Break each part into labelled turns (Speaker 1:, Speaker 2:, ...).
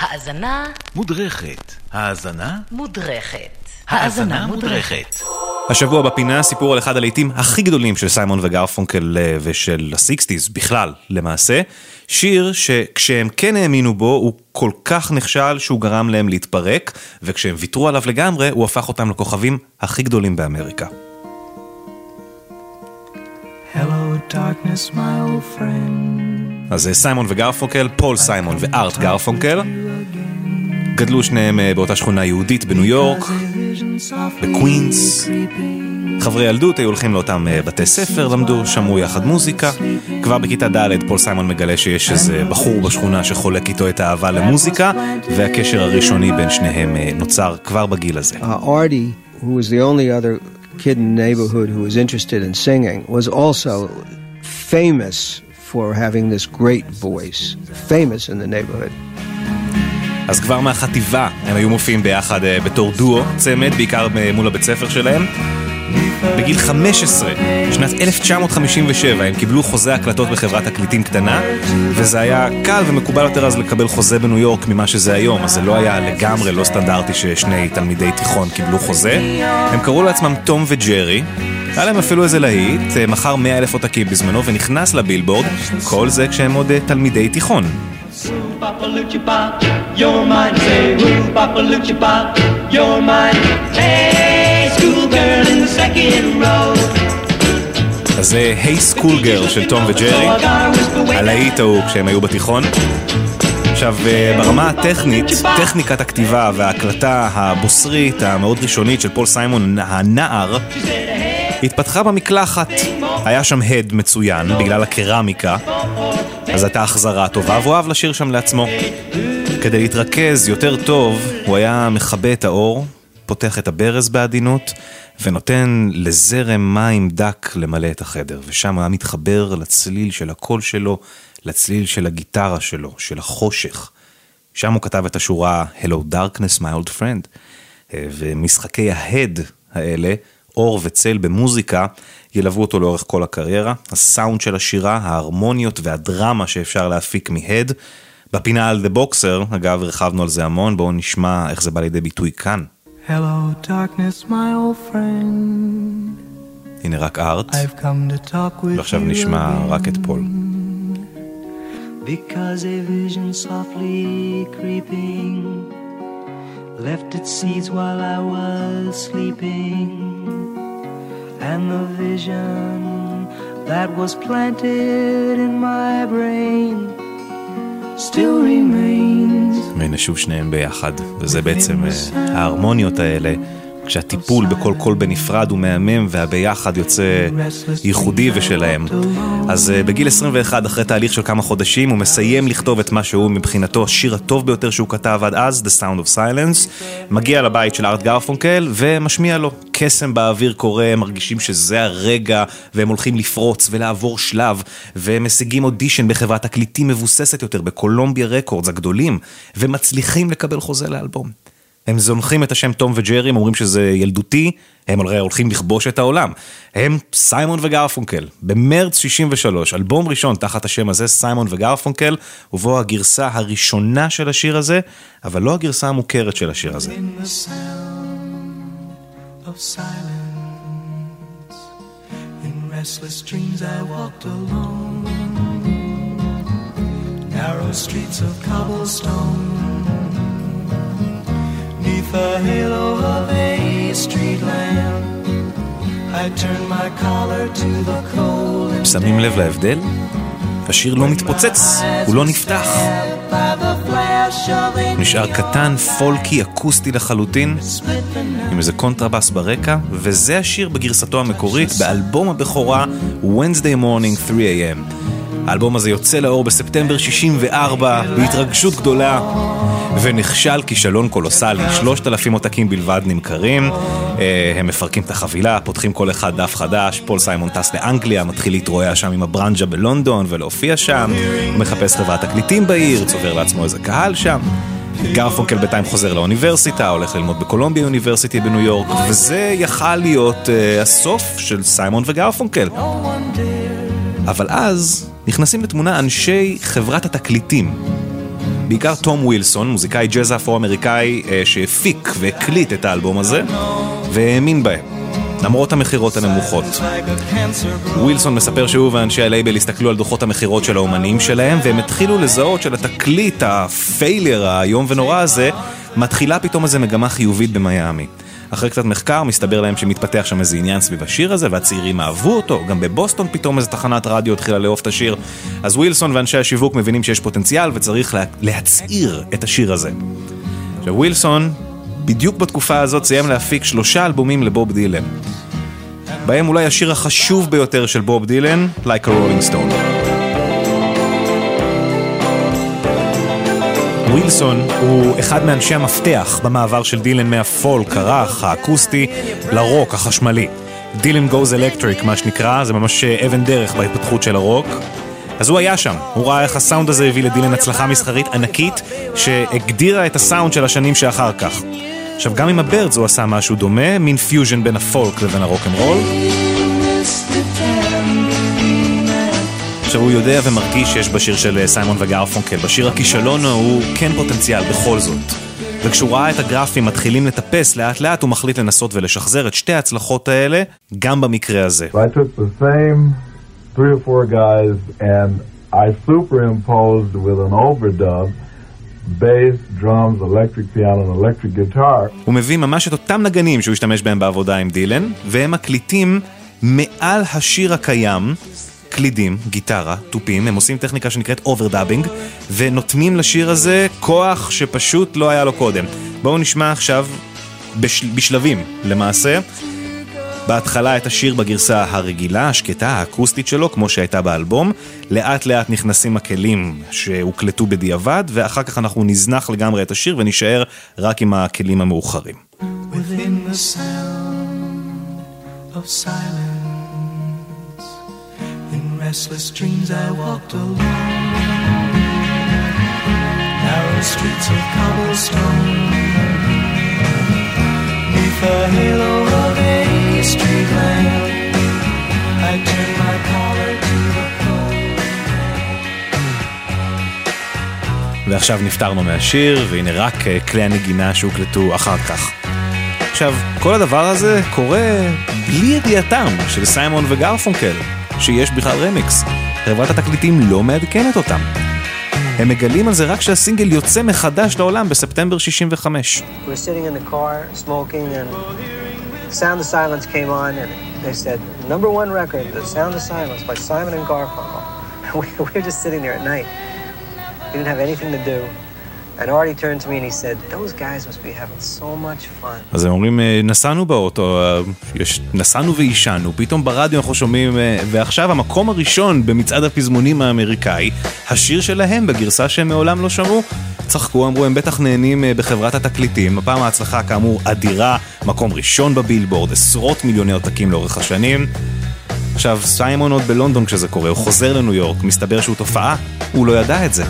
Speaker 1: האזנה
Speaker 2: מודרכת. האזנה?
Speaker 1: מודרכת.
Speaker 2: האזנה מודרכת.
Speaker 3: השבוע בפינה סיפור על אחד הלהיטים הכי גדולים של סיימון וגרפונקל אה, ושל הסיקסטיז בכלל למעשה. שיר שכשהם כן האמינו בו הוא כל כך נכשל שהוא גרם להם להתפרק וכשהם ויתרו עליו לגמרי הוא הפך אותם לכוכבים הכי גדולים באמריקה.
Speaker 4: Hello, darkness, my old friend.
Speaker 3: אז אה, סיימון וגרפונקל, פול סיימון וארט גרפונקל גדלו שניהם אה, באותה שכונה יהודית בניו יורק, בקווינס. חברי ילדות היו הולכים לאותם אה, בתי ספר, למדו, שמעו יחד מוזיקה. כבר בכיתה ד' פול סיימון מגלה שיש איזה בחור בשכונה שחולק איתו את האהבה למוזיקה, והקשר הראשוני בין שניהם נוצר כבר בגיל הזה.
Speaker 5: Uh, Artie, who was the only other kid in the neighborhood who was interested in singing, was also famous for having this great voice. Famous in the neighborhood.
Speaker 3: אז כבר מהחטיבה הם היו מופיעים ביחד אה, בתור דואו, צמד, בעיקר אה, מול הבית ספר שלהם. בגיל 15, בשנת 1957, הם קיבלו חוזה הקלטות בחברת תקליטים קטנה, וזה היה קל ומקובל יותר אז לקבל חוזה בניו יורק ממה שזה היום, אז זה לא היה לגמרי לא סטנדרטי ששני תלמידי תיכון קיבלו חוזה. הם קראו לעצמם תום וג'רי, היה להם אפילו איזה להיט, אה, מכר 100 אלף עותקים בזמנו ונכנס לבילבורד, כל זה כשהם עוד אה, תלמידי תיכון. אז זה היי סקול גרל של תום וג'רי, הלהיט ההוא כשהם היו בתיכון. עכשיו, אה, ברמה הטכנית, טכניקת הכתיבה וההקלטה הבוסרית המאוד ראשונית של פול סיימון הנער, התפתחה במקלחת. היה שם הד מצוין בגלל הקרמיקה, אז הייתה החזרה טובה, והוא אהב לשיר שם לעצמו. כדי להתרכז יותר טוב, הוא היה מכבה את האור, פותח את הברז בעדינות, ונותן לזרם מים דק למלא את החדר, ושם היה מתחבר לצליל של הקול שלו, לצליל של הגיטרה שלו, של החושך. שם הוא כתב את השורה Hello Darkness my old friend, אה, ומשחקי ההד האלה, אור וצל במוזיקה, ילוו אותו לאורך כל הקריירה. הסאונד של השירה, ההרמוניות והדרמה שאפשר להפיק מהד. בפינה על The Boxer, אגב, הרחבנו על זה המון, בואו נשמע איך זה בא לידי ביטוי כאן.
Speaker 4: Hello, darkness, my old friend.
Speaker 3: הנה רק ארט, ועכשיו נשמע. רק את פול.
Speaker 4: Because a vision softly creeping left its seeds while I was sleeping, and the vision that was planted in my brain still remains.
Speaker 3: והנה שוב שניהם ביחד, וזה בעצם אה, ההרמוניות האלה, כשהטיפול בכל קול בנפרד הוא מהמם והביחד יוצא ייחודי ושלהם. אז אה, בגיל 21, אחרי תהליך של כמה חודשים, הוא מסיים לכתוב את מה שהוא מבחינתו השיר הטוב ביותר שהוא כתב עד אז, The Sound of Silence, מגיע לבית של ארט גרפונקל ומשמיע לו. קסם באוויר קורה, הם מרגישים שזה הרגע, והם הולכים לפרוץ ולעבור שלב, והם משיגים אודישן בחברת תקליטים מבוססת יותר, בקולומביה רקורדס הגדולים, ומצליחים לקבל חוזה לאלבום. הם זונחים את השם תום וג'רי, הם אומרים שזה ילדותי, הם הרי הולכים לכבוש את העולם. הם סיימון וגרפונקל, במרץ 63, אלבום ראשון תחת השם הזה, סיימון וגרפונקל, ובו הגרסה הראשונה של השיר הזה, אבל לא הגרסה המוכרת של השיר הזה.
Speaker 4: Narrow streets of cobblestone, the halo of a street lamp. I turned my collar to the cold and
Speaker 3: שמים לב להבדל? השיר לא מתפוצץ, הוא לא נפתח. נשאר קטן, פולקי, אקוסטי לחלוטין, עם איזה קונטרבאס ברקע, וזה השיר בגרסתו המקורית באלבום הבכורה Wednesday Morning 3AM. האלבום הזה יוצא לאור בספטמבר 64, בהתרגשות גדולה, ונכשל כישלון קולוסאלי, 3,000 עותקים בלבד נמכרים, אה, הם מפרקים את החבילה, פותחים כל אחד דף חדש, פול סיימון טס לאנגליה, מתחיל להתרועע שם עם הברנג'ה בלונדון ולהופיע שם, הוא מחפש חברת תקליטים בעיר, צובר לעצמו איזה קהל שם. גרפונקל בינתיים חוזר לאוניברסיטה, הולך ללמוד בקולומביה יוניברסיטי בניו יורק, וזה יכל להיות uh, הסוף של סיימון וגרפונקל. אבל אז נכנסים לתמונה אנשי חברת התקליטים. בעיקר תום ווילסון, מוזיקאי ג'אז אפרו-אמריקאי אה, שהפיק והקליט את האלבום הזה, והאמין בהם. למרות המכירות הנמוכות. ווילסון מספר שהוא ואנשי הלייבל הסתכלו על דוחות המכירות של האומנים שלהם והם התחילו לזהות שלתקליט הפיילר האיום ונורא הזה מתחילה פתאום איזה מגמה חיובית במיאמי. אחרי קצת מחקר מסתבר להם שמתפתח שם איזה עניין סביב השיר הזה והצעירים אהבו אותו, גם בבוסטון פתאום איזה תחנת רדיו התחילה לאהוב את השיר. אז ווילסון ואנשי השיווק מבינים שיש פוטנציאל וצריך לה... להצעיר את השיר הזה. עכשיו ווילסון בדיוק בתקופה הזאת סיים להפיק שלושה אלבומים לבוב דילן. בהם אולי השיר החשוב ביותר של בוב דילן, Like a Rolling Stone. ווילסון הוא אחד מאנשי המפתח במעבר של דילן מהפולק, הרך, האקוסטי, לרוק, החשמלי. דילן goes electric, מה שנקרא, זה ממש אבן דרך בהתפתחות של הרוק. אז הוא היה שם, הוא ראה איך הסאונד הזה הביא לדילן הצלחה מסחרית ענקית, שהגדירה את הסאונד של השנים שאחר כך. עכשיו, גם עם הבירדס הוא עשה משהו דומה, מין פיוז'ן בין הפולק לבין הרוקנרול. עכשיו הוא יודע ומרגיש שיש בשיר של סיימון וגרפונקל, בשיר הכישלון הוא כן פוטנציאל בכל זאת. וכשהוא ראה את הגרפים מתחילים לטפס לאט לאט, הוא מחליט לנסות ולשחזר את שתי ההצלחות האלה, גם במקרה הזה.
Speaker 1: So.
Speaker 3: הוא מביא ממש את אותם נגנים שהוא השתמש בהם בעבודה עם דילן, והם מקליטים מעל השיר הקיים. קלידים, גיטרה, תופים, הם עושים טכניקה שנקראת overdubbing ונותנים לשיר הזה כוח שפשוט לא היה לו קודם. בואו נשמע עכשיו בש... בשלבים למעשה. בהתחלה את השיר בגרסה הרגילה, השקטה, האקוסטית שלו, כמו שהייתה באלבום. לאט לאט נכנסים הכלים שהוקלטו בדיעבד, ואחר כך אנחנו נזנח לגמרי את השיר ונשאר רק עם הכלים המאוחרים.
Speaker 4: Within the sound of silence, restless dreams I walked alone. Narrow streets of cobblestone, neath the halo of a street lamp, I turned my collar to the cold.
Speaker 3: ועכשיו נפטרנו מהשיר, והנה רק אה, כלי הנגינה שהוקלטו אחר כך. עכשיו, כל הדבר הזה קורה בלי ידיעתם של סיימון וגרפונקל, שיש בכלל רמיקס. חברת התקליטים לא מעדכנת אותם. הם מגלים על זה רק כשהסינגל יוצא מחדש לעולם בספטמבר 65.
Speaker 5: We were.
Speaker 3: אז הם אומרים, "אה, נסענו באוטו, אה, נסענו ועישנו, פתאום ברדיו אנחנו שומעים, אה, ועכשיו המקום הראשון במצעד הפזמונים האמריקאי, השיר שלהם בגרסה שהם מעולם לא שמעו. צחקו, אמרו, הם בטח נהנים בחברת התקליטים. הפעם ההצלחה כאמור אדירה, מקום ראשון בבילבורד, עשרות מיליוני עותקים לאורך השנים. עכשיו, סיימון עוד בלונדון כשזה קורה, הוא חוזר לניו יורק, מסתבר שהוא תופעה, הוא לא ידע את זה.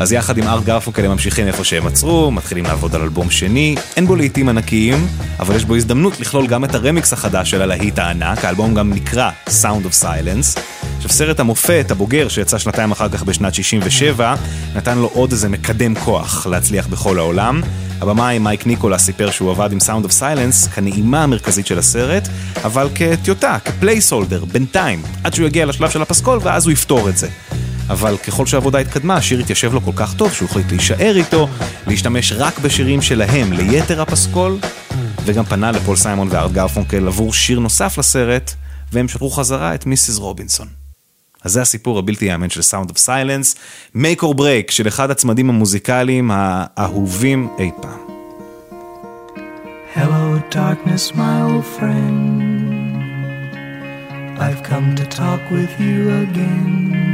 Speaker 3: אז יחד עם ארט גרפונקל הם ממשיכים איפה שהם עצרו, מתחילים לעבוד על אלבום שני, אין בו לעיתים ענקיים, אבל יש בו הזדמנות לכלול גם את הרמיקס החדש של הלהיט הענק, האלבום גם נקרא Sound of Silence. עכשיו סרט המופת, הבוגר, שיצא שנתיים אחר כך בשנת 67, נתן לו עוד איזה מקדם כוח להצליח בכל העולם. הבמאי מייק ניקולה סיפר שהוא עבד עם Sound of Silence כנעימה המרכזית של הסרט, אבל כטיוטה, כפלייסולדר, בינתיים, עד שהוא יגיע לשלב של הפסקול ואז הוא יפתור את זה. אבל ככל שהעבודה התקדמה, השיר התיישב לו כל כך טוב שהוא החליט להישאר איתו, להשתמש רק בשירים שלהם ליתר הפסקול, וגם פנה לפול סיימון וארט גרפונקל עבור שיר נוסף לסרט, והם שלחו חזרה את מיסיס רובינסון. אז זה הסיפור הבלתי ייאמן של Sound of Silence, Make or Break של אחד הצמדים המוזיקליים האהובים אי פעם.
Speaker 4: Hello, darkness, my old friend. I've come to talk with you again.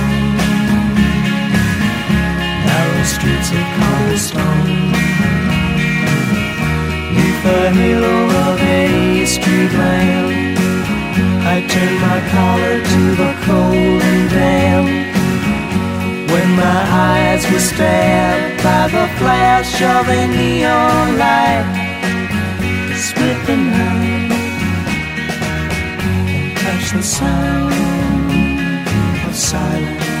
Speaker 4: The streets of cobblestone. Neath the halo of a street lamp, I turned my collar to the cold and damp. When my eyes were stabbed by the flash of a neon light, it split the night and touched the sound of silence.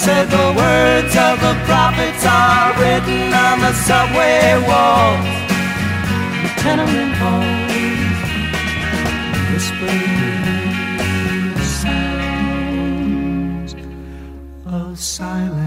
Speaker 4: said the words of the prophets are written the subway walls, the tenement halls, whispering sounds of silence.